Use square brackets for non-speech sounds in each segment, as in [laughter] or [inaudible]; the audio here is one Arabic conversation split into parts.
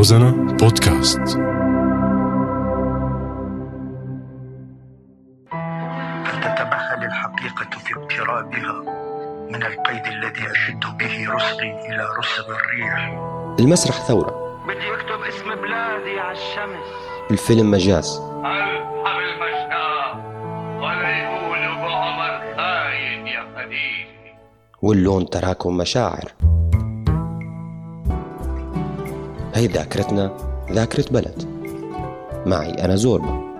روزانا بودكاست. فلتتمهل الحقيقة في اقترابها من القيد الذي أشد به رسغي إلى رسغ الريح. المسرح ثورة. بدي أكتب اسم بلادي على الشمس. الفيلم مجاز. ألحم المشتاق ولا يقولوا بعمر خاين يا خديجة واللون تراكم مشاعر. هي ذاكرتنا ذاكرة بلد. معي أنا زوربا.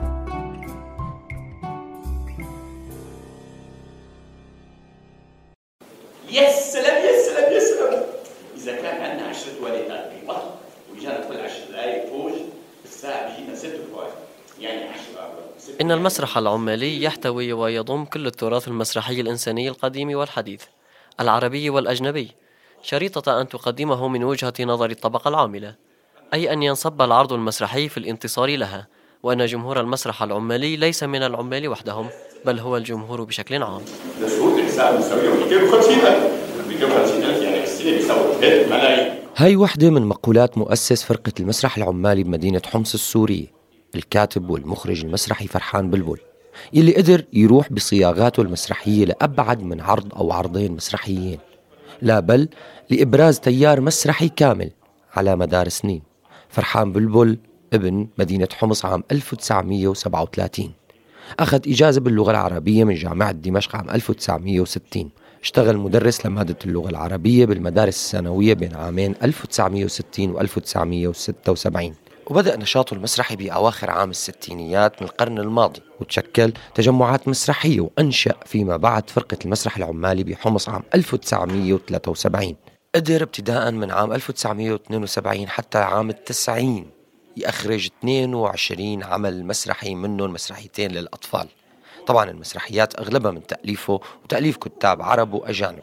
يا سلام يا سلام يا سلام. إذا كان عندنا عشرة والدات وجانا كل عشر دقائق فوج الساعة بيجينا ست فوائد يعني إن المسرح العمالي يحتوي ويضم كل التراث المسرحي الإنساني القديم والحديث العربي والأجنبي. شريطة أن تقدمه من وجهة نظر الطبقة العاملة أي أن ينصب العرض المسرحي في الانتصار لها وأن جمهور المسرح العمالي ليس من العمال وحدهم بل هو الجمهور بشكل عام. ده شروط الحساب بيساوي 250 ألف 250 ألف بالسنة بيساوي 3 ملايين هاي وحدة من مقولات مؤسس فرقة المسرح العمالي بمدينة حمص السورية الكاتب والمخرج المسرحي فرحان بلبل يلي قدر يروح بصياغاته المسرحية لأبعد من عرض أو عرضين مسرحيين. لا بل لإبراز تيار مسرحي كامل على مدار سنين. فرحان بلبل ابن مدينة حمص عام 1937 أخذ إجازة باللغة العربية من جامعة دمشق عام 1960 اشتغل مدرس لمادة اللغة العربية بالمدارس الثانوية بين عامين 1960 و 1976 وبدأ نشاطه المسرحي بأواخر عام الستينيات من القرن الماضي وتشكل تجمعات مسرحية وأنشأ فيما بعد فرقة المسرح العمالي بحمص عام 1973 قدر ابتداء من عام 1972 حتى عام التسعين يخرج 22 عمل مسرحي منهم مسرحيتين للأطفال. طبعا المسرحيات أغلبها من تأليفه وتأليف كتاب عرب وأجانب.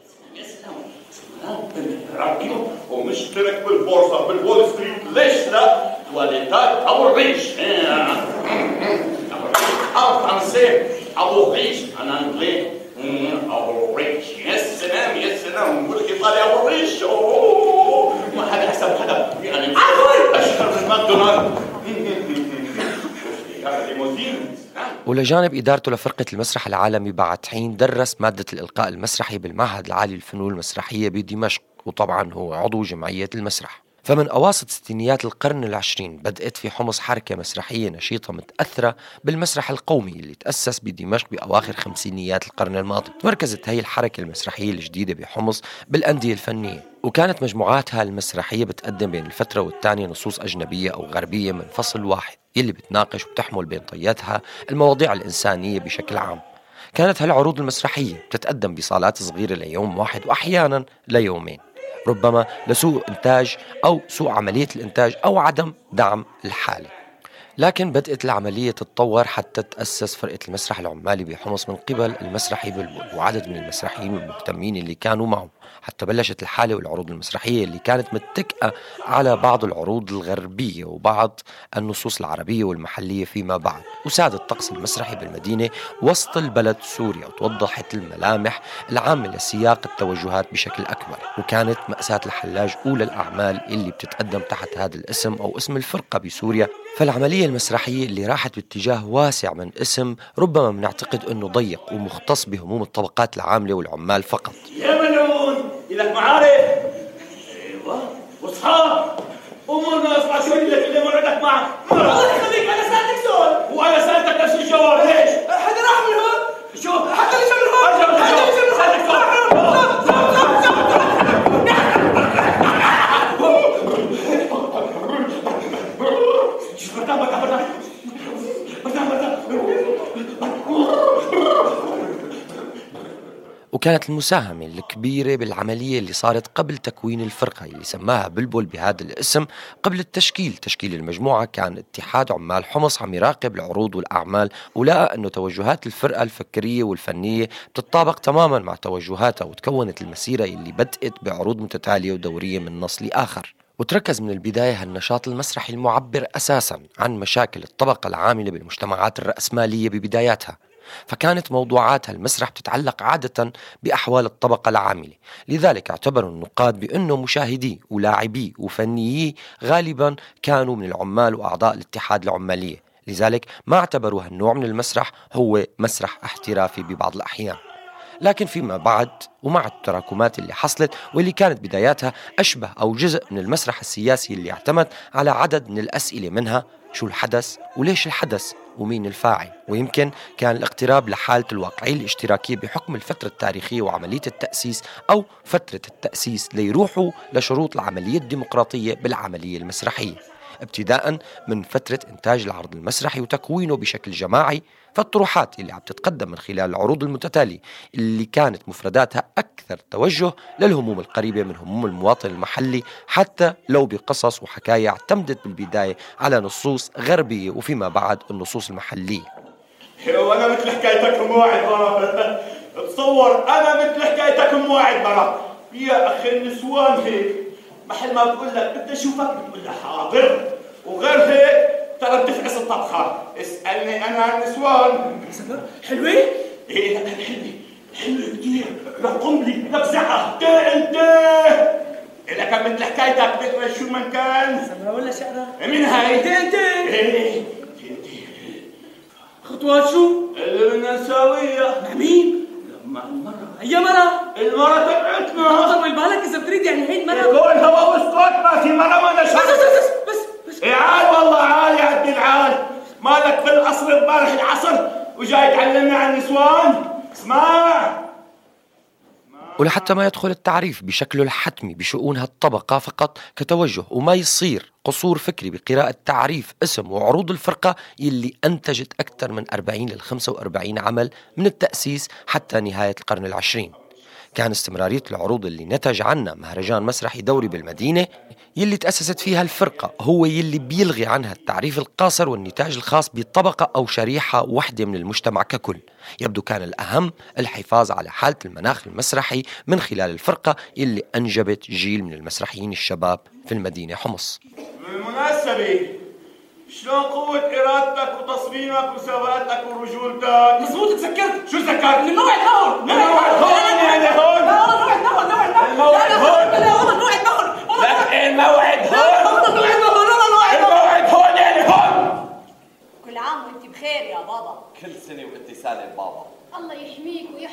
ومشترك بالبورصة بالوول ستريت ليش لا تواليتات أبو الريش. أبو الريش. أو فرنسي أبو الريش. أنا أنجلي مم، أبو الريش. يا سلام يا سلام. نقول لك إيطالي أبو الريش. ما حدا حسب حدا يعني أشهر من ماكدونالد؟ ولجانب إدارته لفرقة المسرح العمالي بعد حين درس مادة الإلقاء المسرحي بالمعهد العالي للفنون المسرحية بدمشق. وطبعا هو عضو جمعية المسرح. فمن أواسط ستينيات القرن العشرين بدأت في حمص حركة مسرحية نشيطة متأثرة بالمسرح القومي اللي تأسس بدمشق بأواخر خمسينيات القرن الماضي. تمركزت هي الحركة المسرحية الجديدة بحمص بالأندية الفنية وكانت مجموعاتها المسرحية بتقدم بين الفترة والتانية نصوص أجنبية أو غربية من فصل واحد يلي بتناقش وبتحمل بين طياتها المواضيع الإنسانية بشكل عام. كانت هالعروض المسرحية بتتقدم بصالات صغيرة ليوم واحد وأحيانا ليومين. ربما لسوء إنتاج أو سوء عملية الإنتاج أو عدم دعم الحالة. لكن بدأت العملية تتطور حتى تأسس فرقة المسرح العمالي بحمص من قبل المسرحي بلبل وعدد من المسرحيين والمهتمين اللي كانوا معه حتى بلشت الحالة والعروض المسرحية اللي كانت متكئة على بعض العروض الغربية وبعض النصوص العربية والمحلية فيما بعد. وساد الطقس المسرحي بالمدينة وسط البلد سوريا وتوضحت الملامح العامة لسياق التوجهات بشكل أكبر. وكانت مأساة الحلاج أولى الأعمال اللي بتتقدم تحت هذا الاسم أو اسم الفرقة بسوريا. فالعملية المسرحية اللي راحت باتجاه واسع من اسم ربما بنعتقد أنه ضيق ومختص بهموم الطبقات العاملة والعمال فقط. لك معارف أيوه. واصحاب أمورنا اسمع شو لك؟ اللي مرتك معك الله يخليك أنا سألتك سؤال. وأنا سألتك نفس الجواب. ليش؟ حدا راح من هون شو حدا اللي من هون حدا اللي من هون شوف بردان بردان بردان بردان بردان وكانت المساهمة الكبيرة بالعملية اللي صارت قبل تكوين الفرقة اللي سماها بلبل بهذا الاسم قبل التشكيل. تشكيل المجموعة كان اتحاد عمال حمص عم يراقب العروض والأعمال ولقى أنه توجهات الفرقة الفكرية والفنية بتتطابق تماما مع توجهاتها وتكونت المسيرة اللي بدأت بعروض متتالية ودورية من نص لآخر. وتركز من البداية هالنشاط المسرحي المعبر أساسا عن مشاكل الطبقة العاملة بالمجتمعات الرأسمالية ببداياتها. فكانت موضوعات المسرح بتتعلق عادة بأحوال الطبقة العاملة. لذلك اعتبروا النقاد بأنه مشاهدي ولاعبي وفنيي غالبا كانوا من العمال وأعضاء الاتحاد العمالية. لذلك ما اعتبروا هالنوع من المسرح هو مسرح احترافي ببعض الأحيان. لكن فيما بعد ومع التراكمات اللي حصلت واللي كانت بداياتها أشبه أو جزء من المسرح السياسي اللي اعتمد على عدد من الأسئلة منها شو الحدث وليش الحدث؟ ومين الفاعل ويمكن كان الاقتراب لحالة الواقعية الاشتراكية بحكم الفترة التاريخية وعملية التأسيس أو فترة التأسيس ليروحوا لشروط العملية الديمقراطية بالعملية المسرحية. ابتداء من فترة إنتاج العرض المسرحي وتكوينه بشكل جماعي فالطروحات اللي عم تتقدم من خلال العروض المتتالية اللي كانت مفرداتها أكثر توجه للهموم القريبة من هموم المواطن المحلي حتى لو بقصص وحكاية اعتمدت بالبداية على نصوص غربية وفيما بعد النصوص المحلية. وأنا مثل حكايتك مواعد مرة. تصور أنا مثل حكايتك مواعد [laughs] مرة. يا أخي النسوان هيك محل ما بقول لك بدي أشوفك بتقول لي حاضر. وغير هيك ترى بتفعس الطبخة اسألني أنا عن النسوان حلوة؟ إيه لا حلوة. حلوة كثير. لقنبلي لفزعة انت إذا كان مثل حكايتك بتقرأ شو من كان. سمرة ولا شقرة؟ مين هاي؟ انت إيه خطوات شو؟ اللي بدنا نساويها مع مين؟ مع المرة هي مرة. المرة تبعتنا. طول بالك إذا بتريد يعني هي المرة كل هوا واسكت ما في مرة ما بس نشر بس بس بس إيه عال والله عال يا عبد العال مالك في القصر امبارح العصر وجاي تعلمنا عن النسوان اسمع. ولحتى ما يدخل التعريف بشكله الحتمي بشؤون هالطبقة فقط كتوجه وما يصير قصور فكري بقراءة تعريف اسم وعروض الفرقة يلي أنتجت أكثر من 40 لل 45 عمل من التأسيس حتى نهاية القرن العشرين. كان استمرارية العروض اللي نتج عنها مهرجان مسرحي دوري بالمدينة يلي تأسست فيها الفرقة هو يلي بيلغي عنها التعريف القاصر والنتاج الخاص بطبقة أو شريحة وحدة من المجتمع ككل. يبدو كان الأهم الحفاظ على حالة المناخ المسرحي من خلال الفرقة يلي أنجبت جيل من المسرحيين الشباب في المدينة حمص. بالمناسبة شلون قوة إرادتك وتصميمك وثباتك ورجولتك؟ مزبوط تذكرت شو ذكرت؟ من موعد هون من هون يعني هون؟ موعد هون هون الموعد هون. هون موعد هون لك الموعد هون هون هون الموعد هون يعني هون كل عام وانت بخير يا بابا كل سنة وانت سالم بابا الله يحميك ويحفظك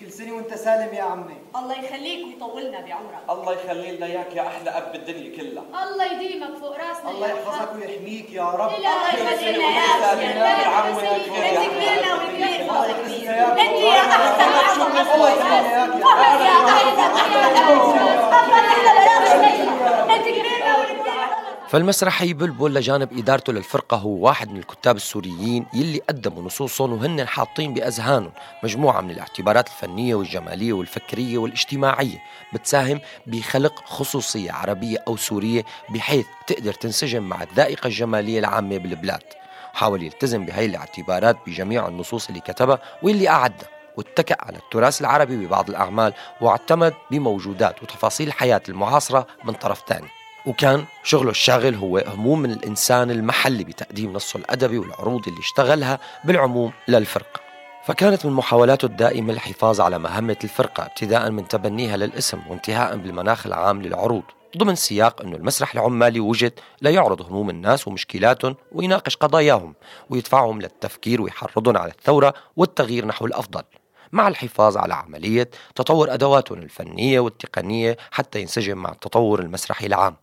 كل سنة وانت سالم يا عمي. الله يخليك ويطولنا بعمرك. الله يخلي لنا إياك يا أحلى أب بالدنيا كلها. الله يديمك فوق راسنا الله يا يحفظك. ويحميك يا رب. الله يخلينا يا سنة أبي. وانت سالم. الله يا عمي. يخليك. لك انت كبيرنا وكبير الله فوق يخليك. كبير. يا أبي. انت يا احسن واحسن الله مسؤول يخليك. يا فقط يا أحلى أحلى افضل أحلى بلاش انت كبيرنا وكبير فالمسرحي بلبل لجانب إدارته للفرقة هو واحد من الكتاب السوريين يلي قدموا نصوصهم وهن حاطين بأذهانهم مجموعة من الاعتبارات الفنية والجمالية والفكرية والاجتماعية بتساهم بخلق خصوصية عربية أو سورية بحيث تقدر تنسجم مع الذائقة الجمالية العامة بالبلاد. حاول يلتزم بهي الاعتبارات بجميع النصوص اللي كتبها واللي أعدها واتكأ على التراث العربي ببعض الأعمال واعتمد بموجودات وتفاصيل الحياة المعاصرة من طرف ثاني وكان شغله الشاغل هو هموم الإنسان المحلي بتقديم نصه الأدبي والعروض اللي اشتغلها بالعموم للفرقة. فكانت من محاولاته الدائمة الحفاظ على مهمة الفرقة ابتداء من تبنيها للاسم وانتهاء بالمناخ العام للعروض ضمن سياق أنه المسرح العمالي وجد ليعرض هموم الناس ومشكلاتهم ويناقش قضاياهم ويدفعهم للتفكير ويحرضهم على الثورة والتغيير نحو الأفضل. مع الحفاظ على عملية تطور أدواتهم الفنية والتقنية حتى ينسجم مع التطور المسرحي العام.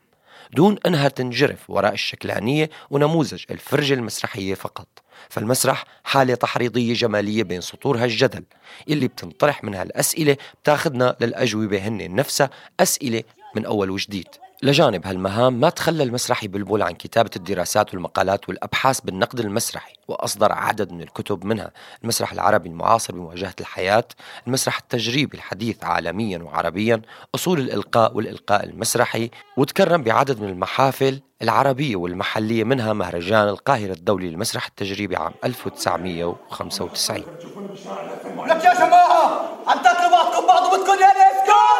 دون أنها تنجرف وراء الشكلانية ونموذج الفرجة المسرحية فقط. فالمسرح حالة تحريضية جمالية بين سطورها الجدل اللي بتنطرح منها الأسئلة بتاخدنا للأجوبة هن نفسها أسئلة من أول وجديد. لجانب هالمهام ما تخلى المسرحي بلبل عن كتابة الدراسات والمقالات والأبحاث بالنقد المسرحي وأصدر عدد من الكتب منها المسرح العربي المعاصر بمواجهة الحياة المسرح التجريبي الحديث عالميا وعربيا أصول الإلقاء والإلقاء المسرحي وتكرم بعدد من المحافل العربية والمحلية منها مهرجان القاهرة الدولي للمسرح التجريبي عام 1995 لك يا جماعة عم تاكلوا بعضكم بعض وبدكم يعني اسكت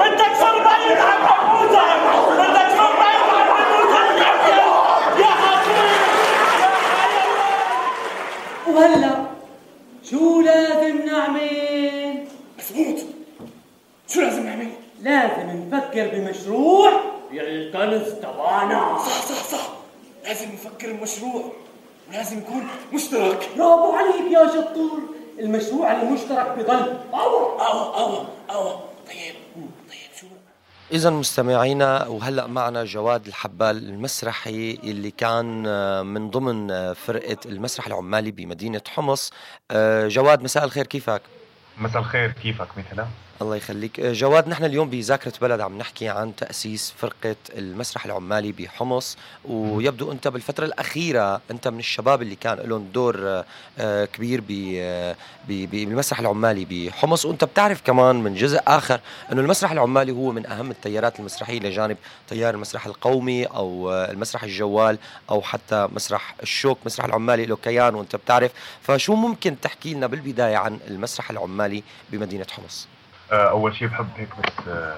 بدك صربعين عم حموزة بدك صربعين شو لازم نعمل؟ مزبوط شو لازم نعمل؟ لازم نفكر بمشروع؟ للكنز تبعنا صح صح صح. لازم نفكر بمشروع. ولازم يكون مشترك. برافو عليك يا شطور. المشروع المشترك بضل أوه أوه أوه أوه. طيب طيب شو؟ إذا مستمعينا وهلأ معنا جواد الحبال المسرحي اللي كان آه، من ضمن آه، فرقة المسرح العمالي بمدينة حمص. آه، جواد مساء الخير كيفك؟ مساء الخير كيفك؟ مثلا؟ الله يخليك. آه، جواد نحن اليوم بذاكرة بلد عم نحكي عن تأسيس فرقة المسرح العمالي بحمص ويبدو أنت بالفترة الأخيرة أنت من الشباب اللي كان لهم دور آه، آه، كبير بالمسرح العمالي بحمص. وأنت بتعرف كمان من جزء آخر أنه المسرح العمالي هو من أهم التيارات المسرحية لجانب تيار المسرح القومي أو المسرح الجوال أو حتى مسرح الشوك مسرح العمالي له كيان وأنت بتعرف. فشو ممكن تحكي لنا بالبداية عن المسرح العمالي بمدينة حمص؟ آه، أول شيء بحب هيك بس آه،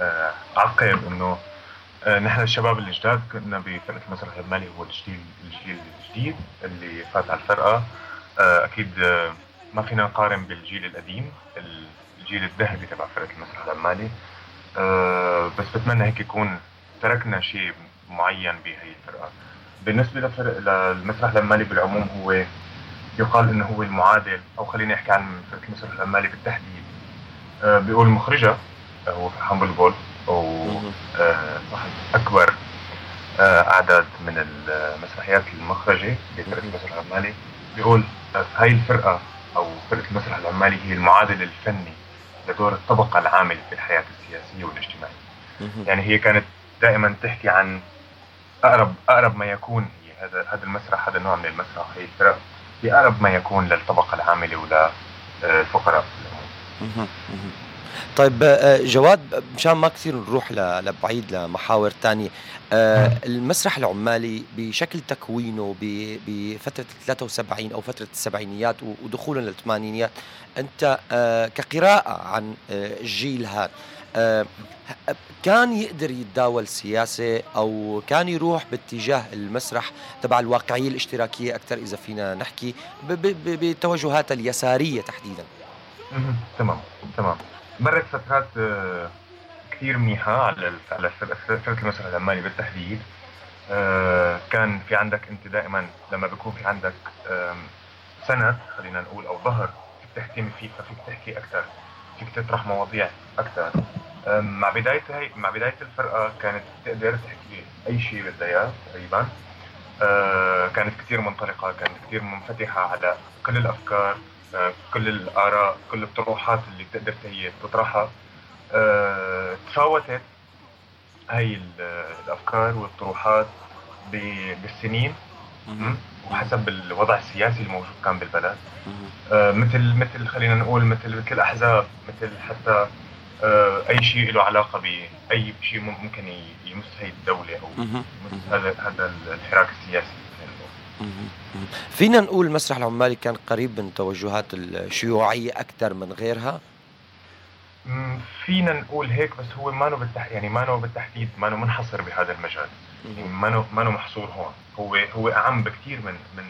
آه، أعقب إنه نحن الشباب الجداد كنا بفرقه المسرح العمالي هو الجيل الجيل الجديد اللي فات على الفرقة. أكيد ما فينا نقارن بالجيل القديم الجيل الذهبي تبع فرقة المسرح العمالي بس بتمنى هيك يكون تركنا شيء معين بهي الفرقة. بالنسبة لفرق للمسرح العمالي بالعموم هو يقال إنه هو المعادل أو خليني أحكي عن فرقة المسرح العمالي بالتحديد. بيقول مخرجة آه، هو حامل بول أو آه، واحد أكبر آه، أعداد من المسرحيات المخرجة بفرقة المسرح العمالي بيقول آه، هاي الفرقة أو فرقة المسرح العمالي هي المعادل الفني لدور الطبقة العاملة في الحياة السياسية والاجتماعية. يعني هي كانت دائما تحكي عن أقرب أقرب ما يكون هي هذا هذا المسرح هذا النوع من المسرح هي الفرق هي أقرب ما يكون للطبقة العاملة وللفقراء. طيب آه، جواد مشان ما كثير نروح لبعيد لمحاور تانية آه، المسرح العمالي بشكل تكوينه بفترة 73 أو فترة السبعينيات ودخولا للثمانينيات أنت آه، كقراءة عن آه، الجيل هذا آه، كان يقدر يتداول سياسة أو كان يروح باتجاه المسرح تبع الواقعية الاشتراكية أكثر إذا فينا نحكي ب- ب- ب- بتوجهات اليسارية تحديداً. تمام تمام. مرت فترات آه، كثير منيحة على على فرقة المسرح العمالي بالتحديد. آه، كان في عندك أنت دائما لما بيكون في عندك سند خلينا نقول أو ظهر فيك تحكي فيه ففيك تحكي أكثر فيك تطرح مواضيع أكثر مع بداية هي مع بداية الفرقة كانت تقدر تحكي أي شيء بدها اياه تقريبا. آه، كانت كثير منطلقة كانت كثير منفتحة على كل الأفكار. كل الآراء كل الطروحات اللي بتقدر هي تطرحها. آه، تفاوتت هاي ال- الأفكار والطروحات بالسنين? وحسب الوضع السياسي الموجود كان بالبلد. آه، مثل مثل خلينا نقول مثل مثل الأحزاب مثل حتى آه، أي شيء له علاقة بأي شيء ممكن يمس هي الدولة أو يمس هذا هذا الحراك السياسي. فينا نقول المسرح العمالي كان قريب من توجهات الشيوعية أكثر من غيرها؟ فينا نقول هيك بس هو ما بالتح... يعني ما بالتحديد ما منحصر بهذا المجال. يعني ما ما محصور هون. هو هو أعم بكثير من من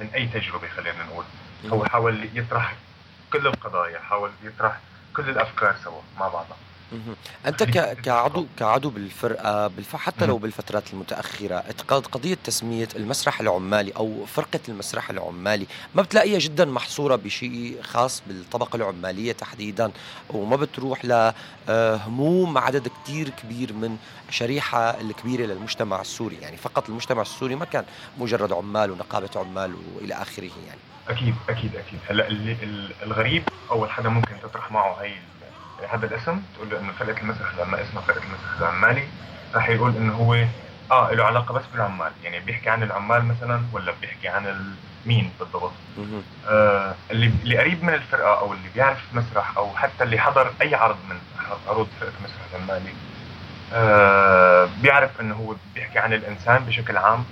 من أي تجربة خلينا نقول. هو حاول يطرح كل القضايا حاول يطرح كل الأفكار سوا مع بعضها. مهم. أنت ك- كعضو كعضو بالفرقة بالف... حتى لو بالفترات المتأخرة اعتقاد قضية تسمية المسرح العمالي أو فرقة المسرح العمالي ما بتلاقيها جدا محصورة بشيء خاص بالطبقة العمالية تحديدا وما بتروح لهموم عدد كتير كبير من شريحة الكبيرة للمجتمع السوري. يعني فقط المجتمع السوري ما كان مجرد عمال ونقابة عمال وإلى آخره يعني. أكيد أكيد أكيد. هلأ الغريب أول حدا ممكن تطرح معه هي هذا الاسم تقول له إنه فرقه المسرح لما اسمها فرقه المسرح العمالي راح يقول إنه هو آه له علاقة بس بالعمال يعني بيحكي عن العمال مثلا ولا بيحكي عن مين بالضبط. آه اللي اللي قريب من الفرقة أو اللي بيعرف مسرح أو حتى اللي حضر أي عرض من عروض فرقة المسرح العمالي آه بيعرف إنه هو بيحكي عن الإنسان بشكل عام?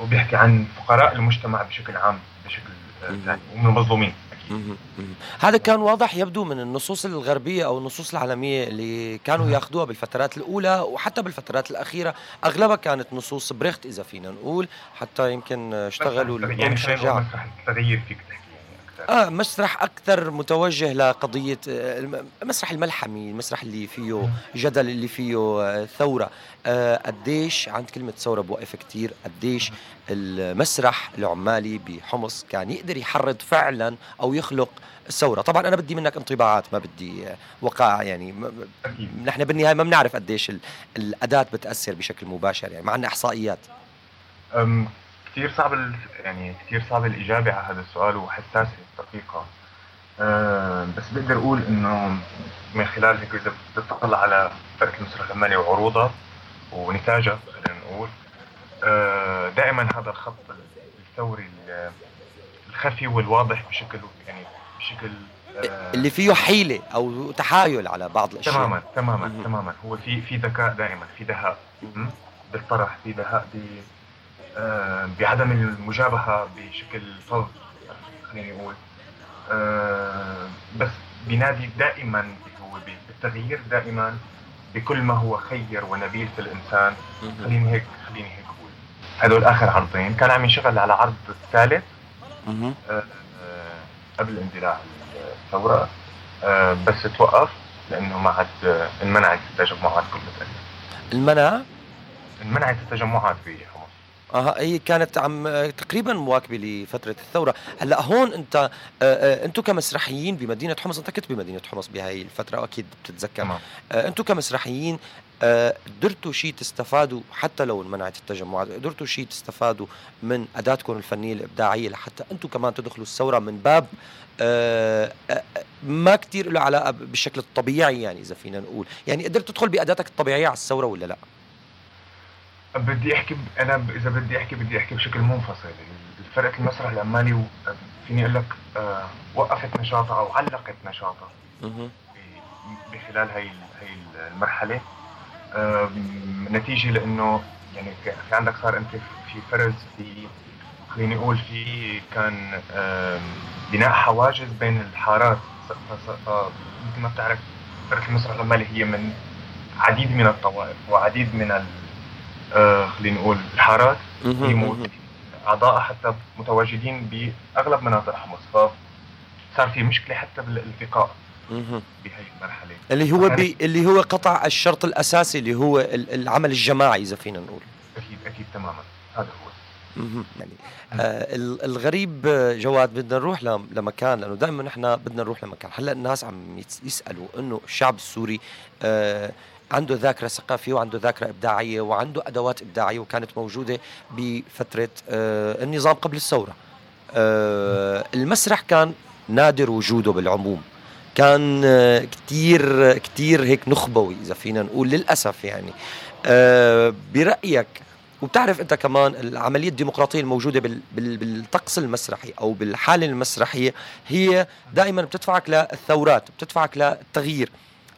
وبيحكي عن فقراء المجتمع بشكل عام بشكل آه، ثاني ومن المظلومين. هذا كان واضح يبدو من النصوص الغربية أو النصوص العالمية اللي كانوا ياخذوها بالفترات الأولى وحتى بالفترات الأخيرة. أغلبها كانت نصوص بريخت إذا فينا نقول حتى يمكن اشتغلوا يعني مسرح التغيير تحكي يعني أكثر. آه مسرح أكثر متوجه لقضية آه، المسرح الملحمي المسرح اللي فيه جدل اللي فيه آه، ثورة. آه، قديش عند كلمة ثورة بوقف كتير قديش المسرح العمالي بحمص كان يقدر يحرض فعلا أو يخلق ثورة. طبعا أنا بدي منك انطباعات ما بدي آه، وقائع يعني نحن بالنهاية ما بنعرف قديش ال- الأداة بتأثر بشكل مباشر يعني معنا إحصائيات. أم كثير صعب ال... يعني كثير صعب الإجابة على هذا السؤال وحساسة دقيقة أه بس بقدر أقول إنه من خلال هيك إذا بتطلع على فرقة المسرح العمالي وعروضها ونتاجها خلينا نقول. أه دائما هذا الخط الثوري ال- الخفي والواضح بشكل يعني بشكل أه اللي فيه حيلة أو تحايل على بعض الأشياء. تماما تماما. تماما. هو في في ذكاء دائما في دهاء? بالطرح في دهاء بعدم المجابهة بشكل فظ خليني أقول. آه، بس بينادي دائما هو بالتغيير دائما بكل ما هو خير ونبيل في الإنسان. خليني هيك خليني هيك أقول. هدول آخر عرضين. كان عم ينشغل على عرض الثالث. آه، آه، قبل اندلاع الثورة. آه، بس توقف لأنه ما عاد آه، انمنعت التجمعات كلها. المنع؟ انمنعت التجمعات بحمص آه هي كانت عم تقريبا مواكبة لفترة الثورة. هلأ هون أنت آه، آه، أنتم كمسرحيين بمدينة حمص أنت كنت بمدينة حمص بهاي الفترة واكيد بتتذكر. تمام آه، أنتم كمسرحيين قدرتوا شيء تستفادوا حتى لو انمنعت التجمعات قدرتوا شيء تستفادوا من أداتكم الفنية الإبداعية لحتى أنتم كمان تدخلوا الثورة من باب ما كتير له علاقة بالشكل الطبيعي يعني إذا فينا نقول. يعني قدرت تدخل بأداتك الطبيعية على الثورة ولا لأ؟ بدي أحكي ب- أنا ب- إذا بدي أحكي بدي أحكي بشكل منفصل. فرقه المسرح العمالي و- فيني أقول لك آه، وقفت نشاطها أو علقت نشاطها بخلال هاي ال- هاي المرحلة. آم، نتيجة لأنه يعني في عندك صار أنت في فرز في خليني أقول في كان آم، بناء حواجز بين الحارات. ف- مثل ما بتعرف فرقه المسرح العمالي هي من عديد من الطوائف وعديد من ال- آه، خلينا نقول الحارات. موجودة أعضاء حتى متواجدين بأغلب مناطق حمص. فصار في مشكلة حتى بالالتقاء. بهي المرحلة. اللي هو بي اللي هو قطع الشرط الأساسي اللي هو ال- العمل الجماعي إذا فينا نقول. أكيد أكيد تماما. هذا هو. يعني آه ال- الغريب آه، جواد بدنا نروح لم- لمكان لأنه دائما نحن بدنا نروح لمكان. هلأ الناس عم يسألوا إنه الشعب السوري آه عنده ذاكرة ثقافية وعنده ذاكرة إبداعية وعنده أدوات إبداعية وكانت موجودة بفترة آه النظام قبل الثورة. آه المسرح كان نادر وجوده بالعموم. كان آه، كتير كتير هيك نخبوي إذا فينا نقول للأسف يعني. برأيك وبتعرف أنت كمان العملية الديمقراطية الموجودة بال بال بالطقس المسرحي أو بالحالة المسرحية هي دائما بتدفعك للثورات بتدفعك للتغيير.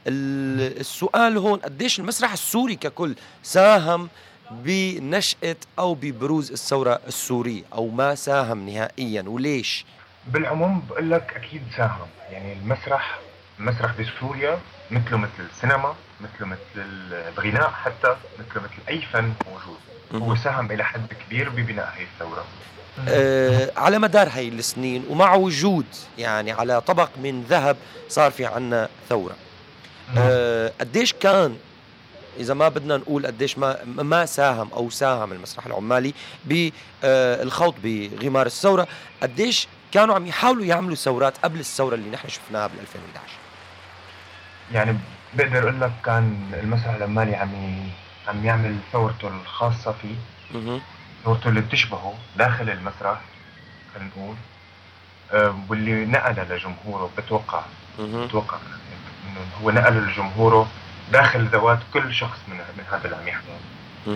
السؤال هون قديش المسرح السوري ككل ساهم بنشأة أو ببروز الثورة السورية؟ أو ما ساهم نهائيا؟ وليش؟ بالعموم بقول لك أكيد ساهم. يعني المسرح المسرح بسوريا مثله مثل السينما مثله مثل الغناء حتى مثله مثل أي فن موجود. هو ساهم إلى حد كبير ببناء هي الثورة. آه على مدار هاي السنين ومع وجود يعني على طبق من ذهب صار في عنا ثورة. آه قديش كان إذا ما بدنا نقول قديش ما ما ساهم أو ساهم المسرح العمالي بالخوض بغمار الثورة قديش كانوا عم يحاولوا يعملوا ثورات قبل الثورة اللي نحن شفناها بال 2011 يعني بقدر أقول لك كان المسرح العمالي عم عم يعمل ثورته الخاصة فيه. ثورته اللي بتشبهه داخل المسرح خلينا نقول آه، واللي نقله لجمهوره بتوقع. بتوقع. انه هو نقله لجمهوره داخل ذوات كل شخص من من هذا اللي عم يحضر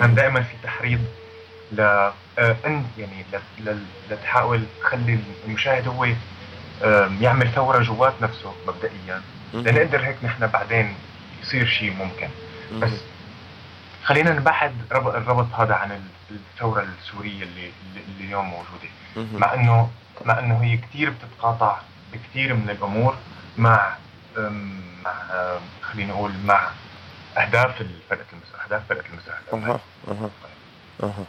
كان دائما في تحريض ل آه، ان يعني لتحاول تخلي المشاهد هو يعمل ثورة جوات نفسه مبدئيا. لنقدر هيك نحن بعدين يصير شيء ممكن. بس خلينا نبعد ربط الربط هذا عن ال- الثورة السورية اللي اللي اليوم موجودة. مع انه مع إنه هي كثير بتتقاطع بكثير من الأمور مع خلينا نقول مع أهداف فرقه المسرح أهداف فرقه المسرح أها أها أها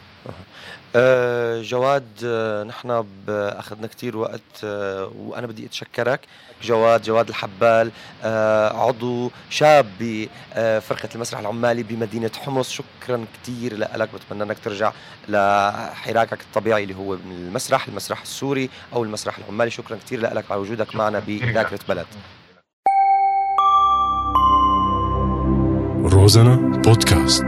آه، جواد آه، نحن أخذنا كتير وقت آه، وأنا بدي أتشكرك. جواد جواد الحبال آه، عضو شاب بفرقه المسرح العمالي بمدينة حمص. شكرا كتير لك بتمنى إنك ترجع لحراكك الطبيعي اللي هو المسرح المسرح السوري أو المسرح العمالي. شكرا كتير لك على وجودك معنا بذاكرة بلد. روزانا بودكاست